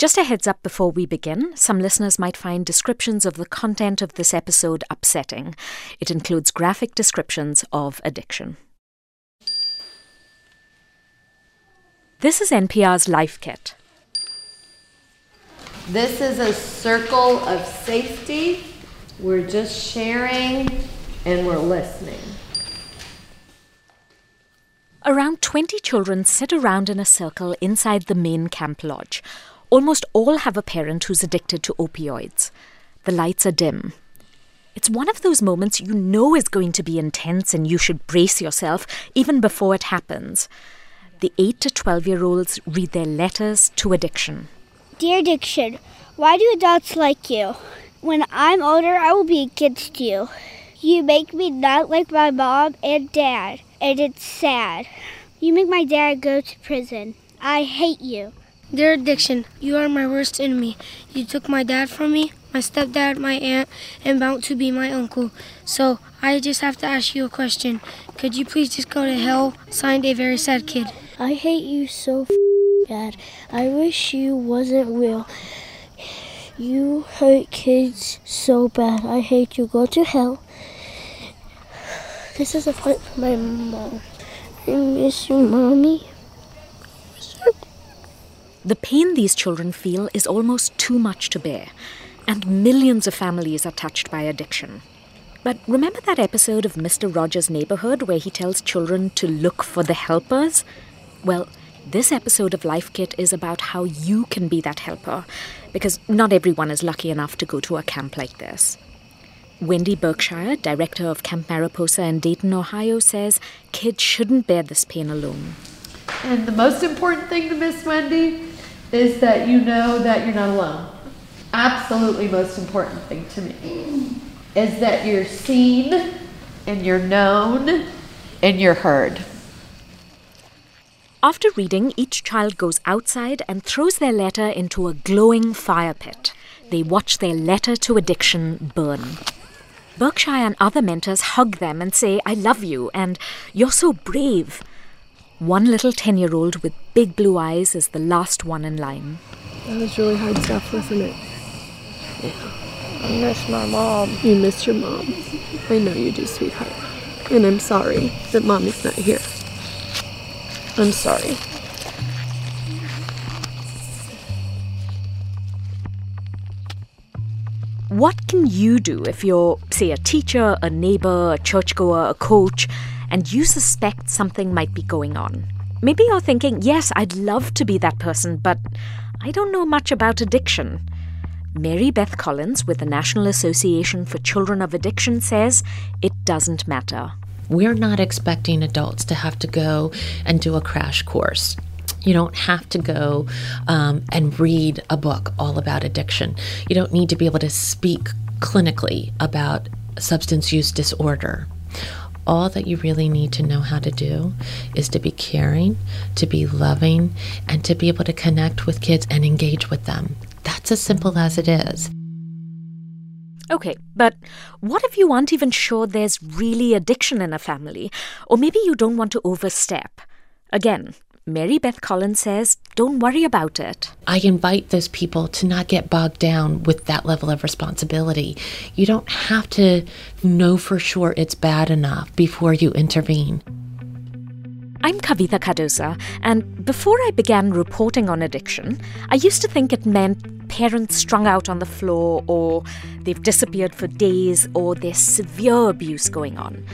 Just a heads up before we begin some listeners might find descriptions of the content of this episode upsetting. It includes graphic descriptions of addiction. This is NPR's Life Kit. This is a circle of safety. We're just sharing and we're listening. Around 20 children sit around in a circle inside the main camp lodge. Almost all have a parent who's addicted to opioids. The lights are dim. It's one of those moments you know is going to be intense and you should brace yourself even before it happens. The 8 to 12 year olds read their letters to addiction. Dear Addiction, why do adults like you? When I'm older, I will be against you. You make me not like my mom and dad and it's sad. You make my dad go to prison. I hate you. Dear addiction, you are my worst enemy. You took my dad from me, my stepdad, my aunt, and bound to be my uncle. So I just have to ask you a question. Could you please just go to hell? Signed a very sad kid. I hate you so bad. I wish you wasn't real. You hurt kids so bad. I hate you. Go to hell. This is a fight for my mom. I miss you, Mommy. The pain these children feel is almost too much to bear, and millions of families are touched by addiction. But remember that episode of Mr. Rogers' Neighborhood where he tells children to look for the helpers? Well, this episode of Life Kit is about how you can be that helper, because not everyone is lucky enough to go to a camp like this. Wendy Berkshire, director of Camp Mariposa in Dayton, Ohio, says kids shouldn't bear this pain alone. And the most important thing to Miss Wendy is that you know that you're not alone. Absolutely most important thing to me is that you're seen and you're known and you're heard. After reading, each child goes outside and throws their letter into a glowing fire pit. They watch their letter to addiction burn. Berkshire and other mentors hug them and say, I love you, and you're so brave. One little 10 year old with big blue eyes is the last one in line. That was really hard stuff, wasn't it? Yeah. I miss my mom. You miss your mom. I know you do, sweetheart. And I'm sorry that mommy's not here. I'm sorry. What can you do if you're, say, a teacher, a neighbor, a churchgoer, a coach, and you suspect something might be going on? Maybe you're thinking, yes, I'd love to be that person, but I don't know much about addiction. Mary Beth Collins with the National Association for Children of Addiction says it doesn't matter. We're not expecting adults to have to go and do a crash course. You don't have to go um, and read a book all about addiction. You don't need to be able to speak clinically about substance use disorder. All that you really need to know how to do is to be caring, to be loving, and to be able to connect with kids and engage with them. That's as simple as it is. Okay, but what if you aren't even sure there's really addiction in a family? Or maybe you don't want to overstep? Again, Mary Beth Collins says, don't worry about it. I invite those people to not get bogged down with that level of responsibility. You don't have to know for sure it's bad enough before you intervene. I'm Kavitha Cardoza, and before I began reporting on addiction, I used to think it meant parents strung out on the floor, or they've disappeared for days, or there's severe abuse going on.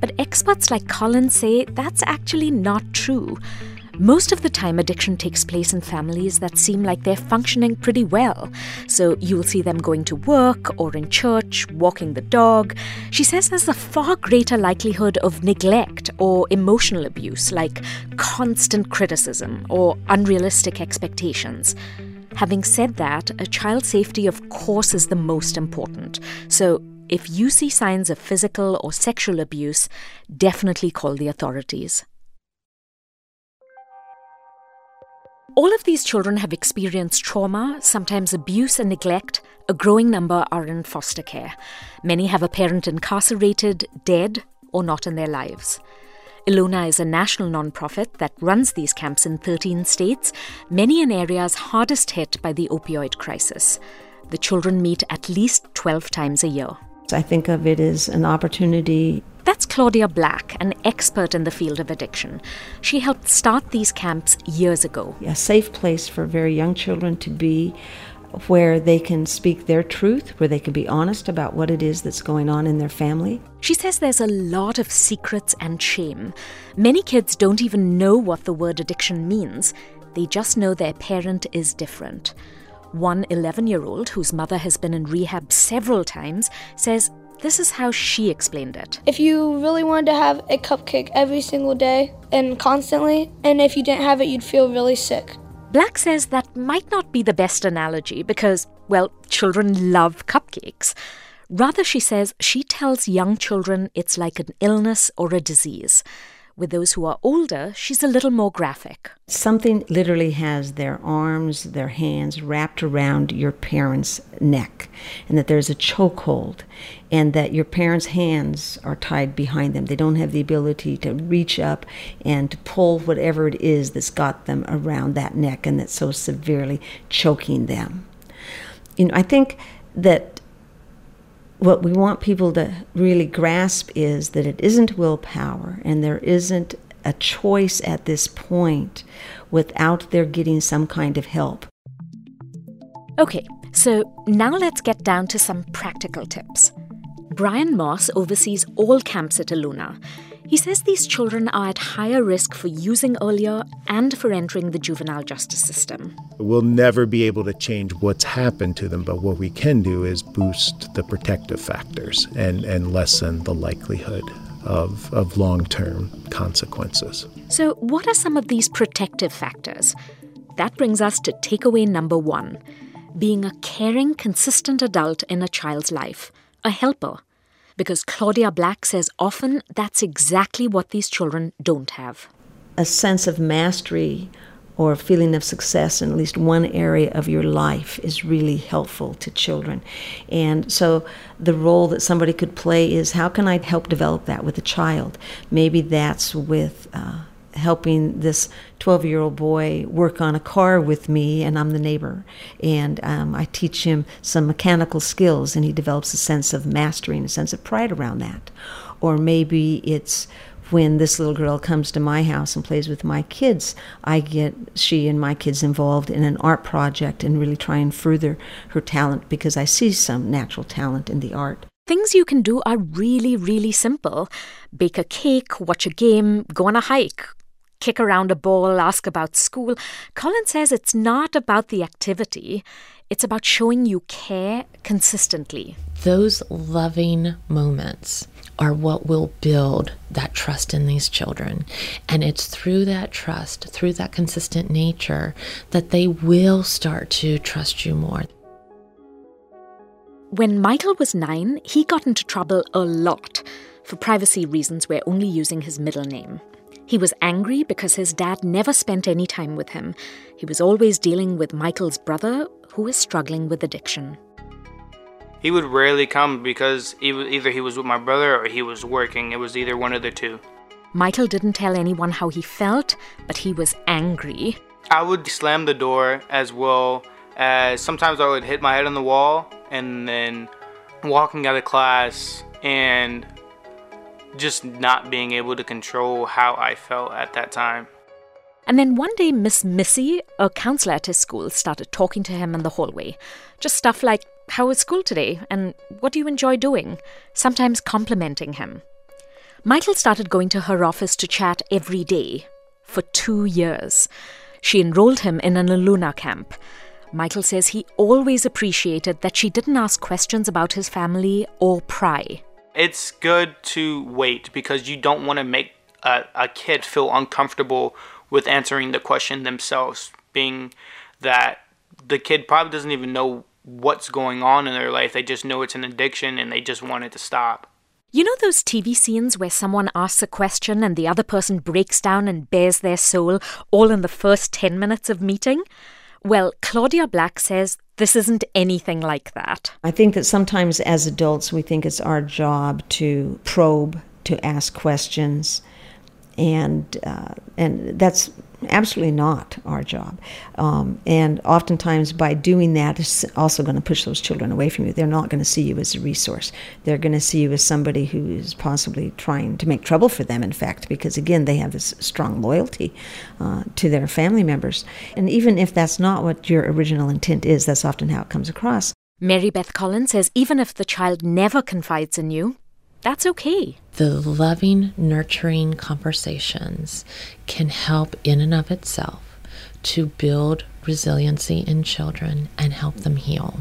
But experts like Collins say that's actually not true. Most of the time, addiction takes place in families that seem like they're functioning pretty well. So you'll see them going to work or in church, walking the dog. She says there's a far greater likelihood of neglect or emotional abuse, like constant criticism or unrealistic expectations. Having said that, a child's safety, of course, is the most important. So if you see signs of physical or sexual abuse, definitely call the authorities. All of these children have experienced trauma, sometimes abuse and neglect. A growing number are in foster care. Many have a parent incarcerated, dead, or not in their lives. Eluna is a national nonprofit that runs these camps in 13 states, many in areas hardest hit by the opioid crisis. The children meet at least 12 times a year. I think of it as an opportunity. That's Claudia Black, an expert in the field of addiction. She helped start these camps years ago. A safe place for very young children to be where they can speak their truth, where they can be honest about what it is that's going on in their family. She says there's a lot of secrets and shame. Many kids don't even know what the word addiction means, they just know their parent is different. One 11 year old, whose mother has been in rehab several times, says this is how she explained it. If you really wanted to have a cupcake every single day and constantly, and if you didn't have it, you'd feel really sick. Black says that might not be the best analogy because, well, children love cupcakes. Rather, she says she tells young children it's like an illness or a disease. With those who are older, she's a little more graphic. Something literally has their arms, their hands wrapped around your parent's neck, and that there's a chokehold, and that your parents' hands are tied behind them. They don't have the ability to reach up and to pull whatever it is that's got them around that neck and that's so severely choking them. You know, I think that what we want people to really grasp is that it isn't willpower and there isn't a choice at this point without their getting some kind of help. Okay, so now let's get down to some practical tips. Brian Moss oversees all camps at Eluna. He says these children are at higher risk for using earlier and for entering the juvenile justice system. We'll never be able to change what's happened to them, but what we can do is boost the protective factors and, and lessen the likelihood of, of long term consequences. So, what are some of these protective factors? That brings us to takeaway number one being a caring, consistent adult in a child's life, a helper. Because Claudia Black says often that's exactly what these children don't have. A sense of mastery or a feeling of success in at least one area of your life is really helpful to children. And so the role that somebody could play is how can I help develop that with a child? Maybe that's with uh, helping this 12 year old boy work on a car with me, and I'm the neighbor. And um, I teach him some mechanical skills, and he develops a sense of mastery and a sense of pride around that. Or maybe it's when this little girl comes to my house and plays with my kids, I get she and my kids involved in an art project and really try and further her talent because I see some natural talent in the art. Things you can do are really, really simple. Bake a cake, watch a game, go on a hike, kick around a ball, ask about school. Collins says it's not about the activity, it's about showing you care consistently. Those loving moments are what will build that trust in these children. And it's through that trust, through that consistent nature, that they will start to trust you more. When Michael was nine, he got into trouble a lot. For privacy reasons, we're only using his middle name. He was angry because his dad never spent any time with him. He was always dealing with Michael's brother, who was struggling with addiction. He would rarely come because either he was with my brother or he was working. It was either one of the two. Michael didn't tell anyone how he felt, but he was angry. I would slam the door as well as sometimes I would hit my head on the wall and then walking out of class and just not being able to control how I felt at that time. And then one day, Miss Missy, a counselor at his school, started talking to him in the hallway. Just stuff like, How was school today? And what do you enjoy doing? Sometimes complimenting him. Michael started going to her office to chat every day for two years. She enrolled him in an Eluna camp. Michael says he always appreciated that she didn't ask questions about his family or pry. It's good to wait because you don't want to make a, a kid feel uncomfortable with answering the question themselves, being that the kid probably doesn't even know what's going on in their life. They just know it's an addiction and they just want it to stop. You know those TV scenes where someone asks a question and the other person breaks down and bares their soul all in the first 10 minutes of meeting? Well, Claudia Black says this isn't anything like that. I think that sometimes as adults we think it's our job to probe, to ask questions, and uh, and that's absolutely not our job. Um, and oftentimes, by doing that, it's also going to push those children away from you. They're not going to see you as a resource. They're going to see you as somebody who is possibly trying to make trouble for them. In fact, because again, they have this strong loyalty uh, to their family members. And even if that's not what your original intent is, that's often how it comes across. Mary Beth Collins says even if the child never confides in you, that's okay. The loving, nurturing conversations can help in and of itself to build resiliency in children and help them heal.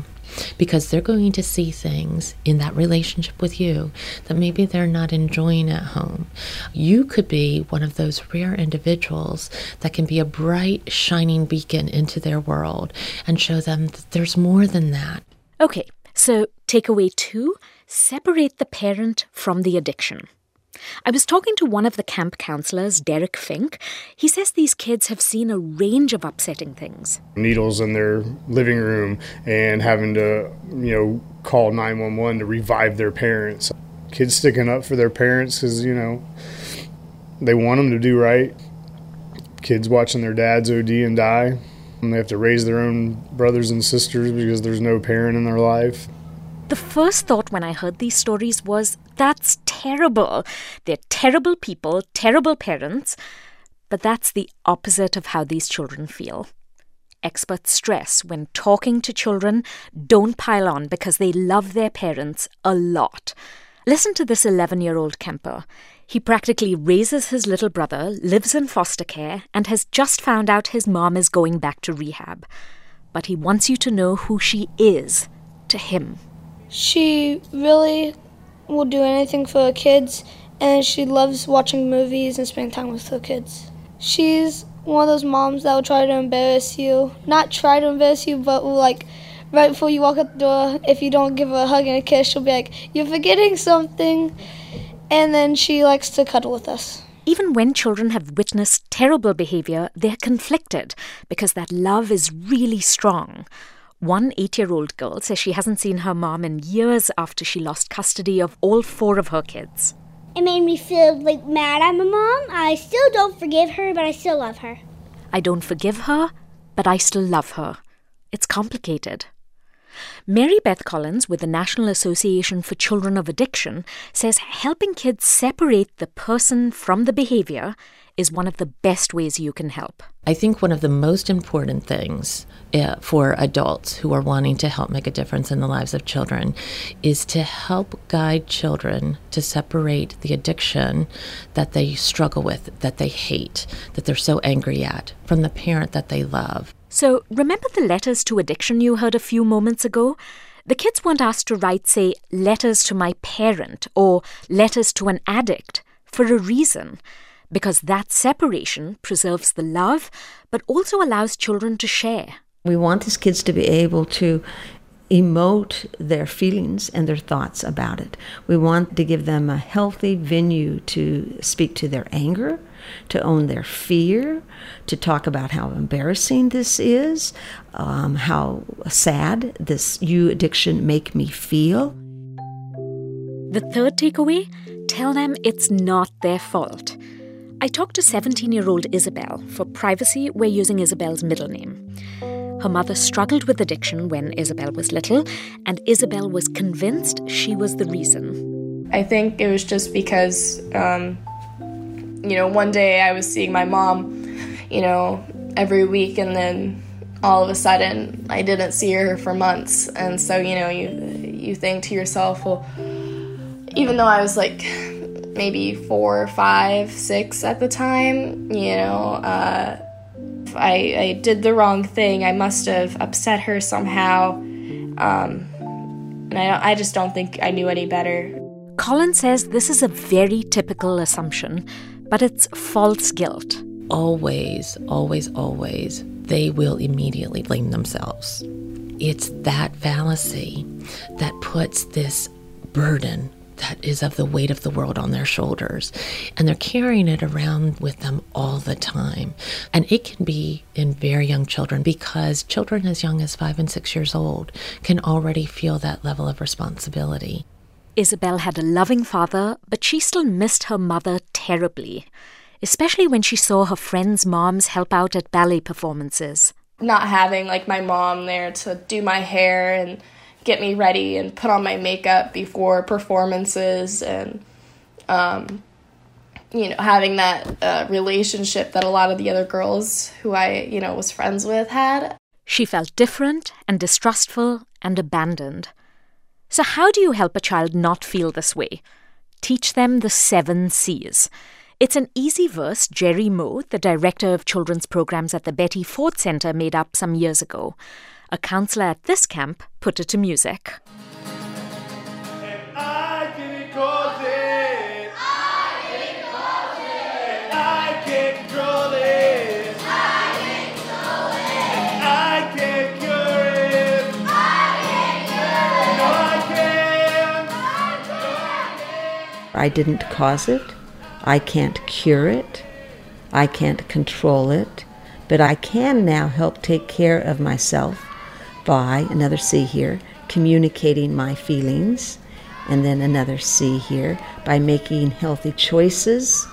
Because they're going to see things in that relationship with you that maybe they're not enjoying at home. You could be one of those rare individuals that can be a bright, shining beacon into their world and show them that there's more than that. Okay, so takeaway two separate the parent from the addiction. I was talking to one of the camp counselors, Derek Fink. He says these kids have seen a range of upsetting things. Needles in their living room and having to, you know, call 911 to revive their parents. Kids sticking up for their parents because, you know, they want them to do right. Kids watching their dads OD and die. And they have to raise their own brothers and sisters because there's no parent in their life. The first thought when I heard these stories was that's terrible. They're terrible people, terrible parents. But that's the opposite of how these children feel. Experts stress when talking to children, don't pile on because they love their parents a lot. Listen to this 11 year old camper. He practically raises his little brother, lives in foster care, and has just found out his mom is going back to rehab. But he wants you to know who she is to him. She really will do anything for her kids, and she loves watching movies and spending time with her kids. She's one of those moms that will try to embarrass you. Not try to embarrass you, but will like right before you walk out the door, if you don't give her a hug and a kiss, she'll be like, You're forgetting something. And then she likes to cuddle with us. Even when children have witnessed terrible behavior, they're conflicted because that love is really strong. One eight year old girl says she hasn't seen her mom in years after she lost custody of all four of her kids. It made me feel like mad at my mom. I still don't forgive her, but I still love her. I don't forgive her, but I still love her. It's complicated. Mary Beth Collins with the National Association for Children of Addiction says helping kids separate the person from the behavior is one of the best ways you can help. I think one of the most important things uh, for adults who are wanting to help make a difference in the lives of children is to help guide children to separate the addiction that they struggle with, that they hate, that they're so angry at, from the parent that they love. So, remember the letters to addiction you heard a few moments ago? The kids weren't asked to write, say, letters to my parent or letters to an addict for a reason because that separation preserves the love but also allows children to share. We want these kids to be able to emote their feelings and their thoughts about it. We want to give them a healthy venue to speak to their anger, to own their fear, to talk about how embarrassing this is, um, how sad this you addiction make me feel. The third takeaway tell them it's not their fault. I talked to 17 year old Isabel. For privacy, we're using Isabel's middle name. Her mother struggled with addiction when Isabel was little, and Isabel was convinced she was the reason. I think it was just because, um, you know, one day I was seeing my mom, you know, every week, and then all of a sudden I didn't see her for months, and so you know, you you think to yourself, well, even though I was like maybe four, five, six at the time. You know, uh, I, I did the wrong thing. I must have upset her somehow. Um, and I, I just don't think I knew any better. Collins says this is a very typical assumption, but it's false guilt. Always, always, always, they will immediately blame themselves. It's that fallacy that puts this burden that is of the weight of the world on their shoulders. And they're carrying it around with them all the time. And it can be in very young children because children as young as five and six years old can already feel that level of responsibility. Isabel had a loving father, but she still missed her mother terribly. especially when she saw her friends' moms help out at ballet performances. Not having like my mom there to do my hair and get me ready and put on my makeup before performances and um, you know having that uh, relationship that a lot of the other girls who I you know was friends with had. She felt different and distrustful and abandoned. So, how do you help a child not feel this way? Teach them the seven C's. It's an easy verse Jerry Moe, the director of children's programs at the Betty Ford Center, made up some years ago. A counselor at this camp put it to music. I didn't cause it. I can't cure it. I can't control it. But I can now help take care of myself by, another C here, communicating my feelings. And then another C here, by making healthy choices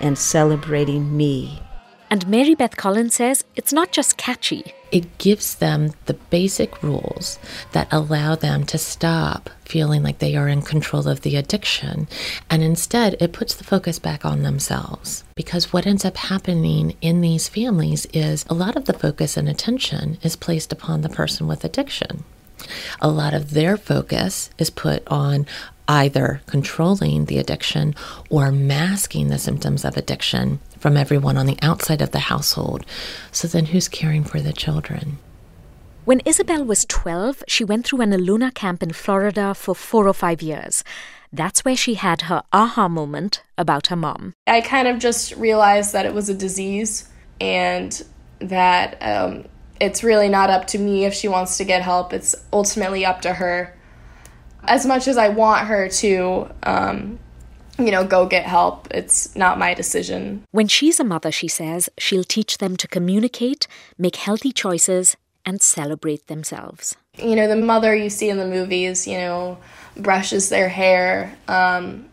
and celebrating me. And Mary Beth Collins says it's not just catchy. It gives them the basic rules that allow them to stop feeling like they are in control of the addiction. And instead, it puts the focus back on themselves. Because what ends up happening in these families is a lot of the focus and attention is placed upon the person with addiction. A lot of their focus is put on either controlling the addiction or masking the symptoms of addiction from everyone on the outside of the household. So then who's caring for the children? When Isabel was 12, she went through an Eluna camp in Florida for four or five years. That's where she had her aha moment about her mom. I kind of just realized that it was a disease and that um, it's really not up to me if she wants to get help. It's ultimately up to her. As much as I want her to, um, you know, go get help, it's not my decision. When she's a mother, she says, she'll teach them to communicate, make healthy choices, and celebrate themselves. You know, the mother you see in the movies, you know, brushes their hair, um,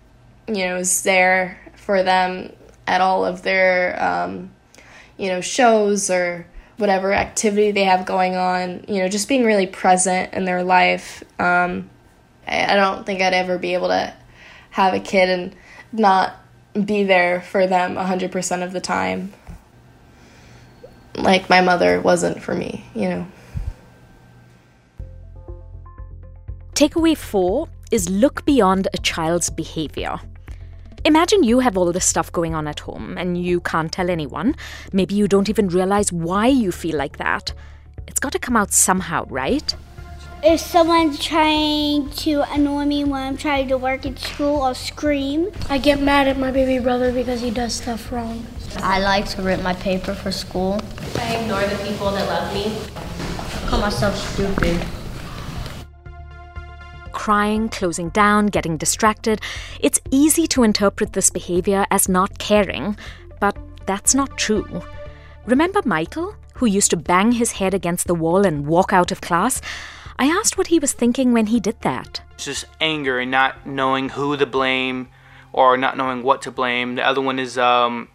you know, is there for them at all of their, um, you know, shows or whatever activity they have going on, you know, just being really present in their life. Um, I, I don't think I'd ever be able to have a kid and not be there for them 100% of the time like my mother wasn't for me, you know. Takeaway four is look beyond a child's behavior. Imagine you have all this stuff going on at home and you can't tell anyone. Maybe you don't even realize why you feel like that. It's got to come out somehow, right? If someone's trying to annoy me when I'm trying to work at school, I'll scream. I get mad at my baby brother because he does stuff wrong. I like to rip my paper for school. I ignore the people that love me. I call myself stupid. Crying, closing down, getting distracted. It's easy to interpret this behavior as not caring, but that's not true. Remember Michael, who used to bang his head against the wall and walk out of class? I asked what he was thinking when he did that. It's just anger and not knowing who to blame or not knowing what to blame. The other one is um,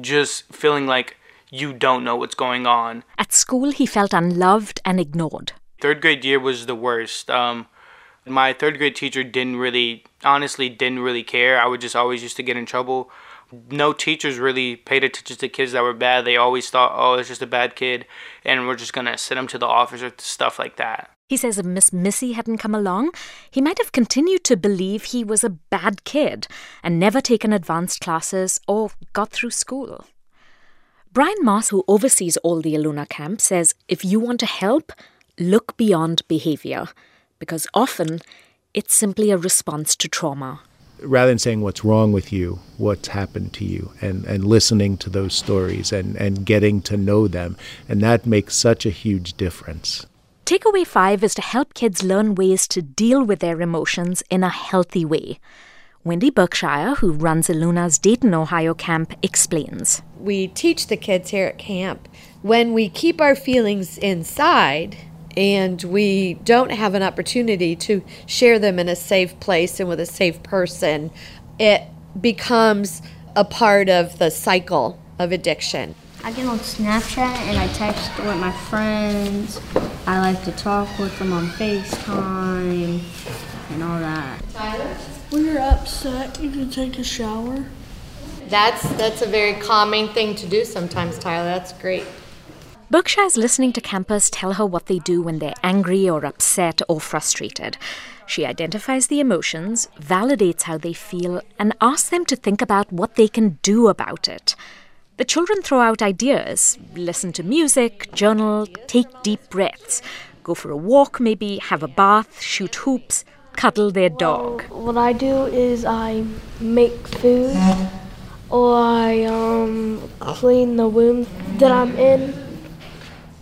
just feeling like you don't know what's going on. At school, he felt unloved and ignored. Third grade year was the worst. Um, my third grade teacher didn't really, honestly, didn't really care. I would just always used to get in trouble. No teachers really paid attention to kids that were bad. They always thought, oh, it's just a bad kid, and we're just gonna send them to the office or stuff like that. He says if Miss Missy hadn't come along, he might have continued to believe he was a bad kid and never taken advanced classes or got through school. Brian Moss, who oversees all the Eluna camp, says if you want to help, look beyond behavior, because often it's simply a response to trauma. Rather than saying what's wrong with you, what's happened to you, and, and listening to those stories and, and getting to know them. And that makes such a huge difference. Takeaway five is to help kids learn ways to deal with their emotions in a healthy way. Wendy Berkshire, who runs Eluna's Dayton, Ohio camp, explains. We teach the kids here at camp when we keep our feelings inside and we don't have an opportunity to share them in a safe place and with a safe person, it becomes a part of the cycle of addiction? I get on Snapchat and I text with my friends. I like to talk with them on FaceTime and all that. Tyler? When you're upset, you can take a shower. That's that's a very calming thing to do sometimes, Tyler. That's great. Berkshire is listening to campers tell her what they do when they're angry or upset or frustrated. She identifies the emotions, validates how they feel, and asks them to think about what they can do about it. The children throw out ideas listen to music, journal, take deep breaths, go for a walk, maybe have a bath, shoot hoops, cuddle their dog. What I do is I make food or I um, clean the room that I'm in.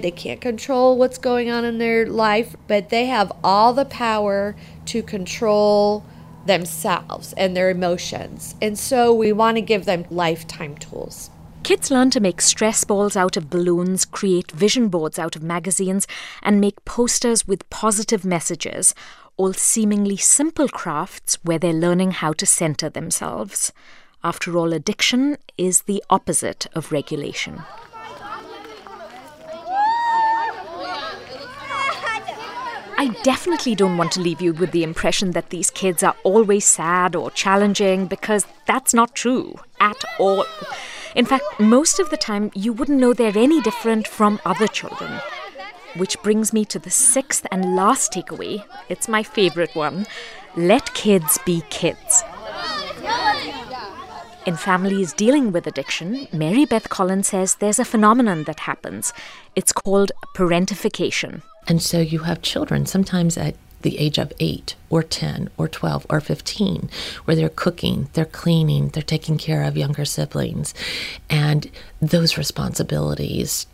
They can't control what's going on in their life, but they have all the power to control themselves and their emotions. And so we want to give them lifetime tools. Kids learn to make stress balls out of balloons, create vision boards out of magazines, and make posters with positive messages, all seemingly simple crafts where they're learning how to center themselves. After all, addiction is the opposite of regulation. I definitely don't want to leave you with the impression that these kids are always sad or challenging because that's not true at all. In fact, most of the time, you wouldn't know they're any different from other children. Which brings me to the sixth and last takeaway. It's my favorite one. Let kids be kids. In families dealing with addiction, Mary Beth Collins says there's a phenomenon that happens. It's called parentification. And so you have children, sometimes at the age of 8 or 10 or 12 or 15, where they're cooking, they're cleaning, they're taking care of younger siblings. And those responsibilities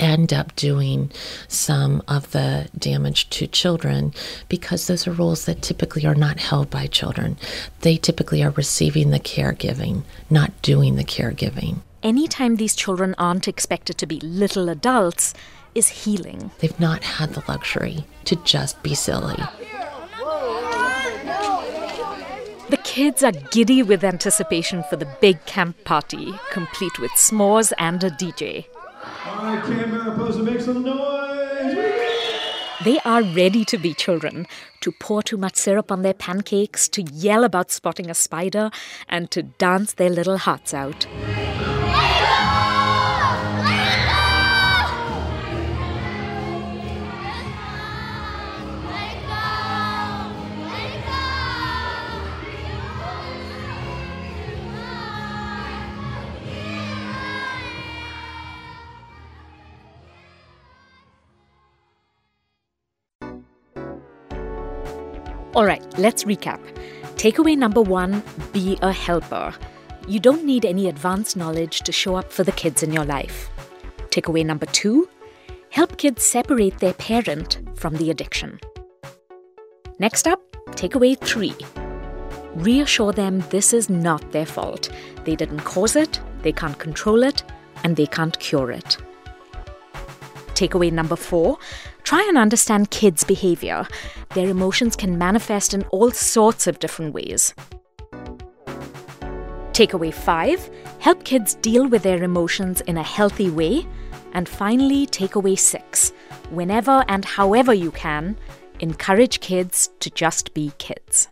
end up doing some of the damage to children because those are roles that typically are not held by children. They typically are receiving the caregiving, not doing the caregiving. Anytime these children aren't expected to be little adults is healing. They've not had the luxury to just be silly. The kids are giddy with anticipation for the big camp party, complete with s'mores and a DJ. All right, Camp Mariposa, make some noise! They are ready to be children, to pour too much syrup on their pancakes, to yell about spotting a spider, and to dance their little hearts out. All right, let's recap. Takeaway number one be a helper. You don't need any advanced knowledge to show up for the kids in your life. Takeaway number two help kids separate their parent from the addiction. Next up, takeaway three reassure them this is not their fault. They didn't cause it, they can't control it, and they can't cure it. Takeaway number four try and understand kids' behavior. Their emotions can manifest in all sorts of different ways. Takeaway five help kids deal with their emotions in a healthy way. And finally, takeaway six whenever and however you can, encourage kids to just be kids.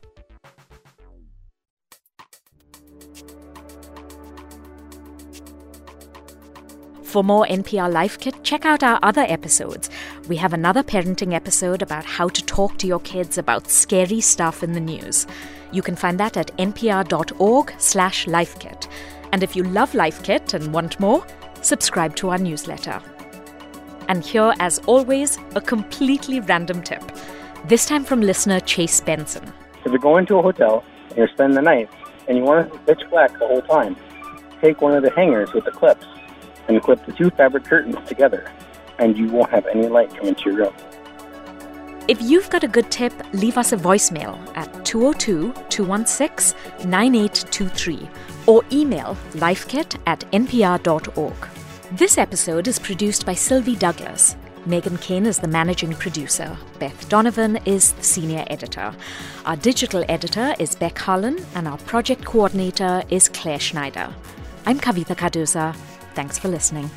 For more NPR Life Kit, check out our other episodes. We have another parenting episode about how to talk to your kids about scary stuff in the news. You can find that at npr.org slash lifekit. And if you love Life Kit and want more, subscribe to our newsletter. And here, as always, a completely random tip. This time from listener Chase Benson. If you're going to a hotel and you're spending the night and you want to pitch black the whole time, take one of the hangers with the clips and clip the two fabric curtains together, and you won't have any light come into your room. If you've got a good tip, leave us a voicemail at 202 216 9823 or email lifekit at npr.org. This episode is produced by Sylvie Douglas. Megan Kane is the managing producer. Beth Donovan is the senior editor. Our digital editor is Beck Harlan, and our project coordinator is Claire Schneider. I'm Kavitha Cardoza. Thanks for listening.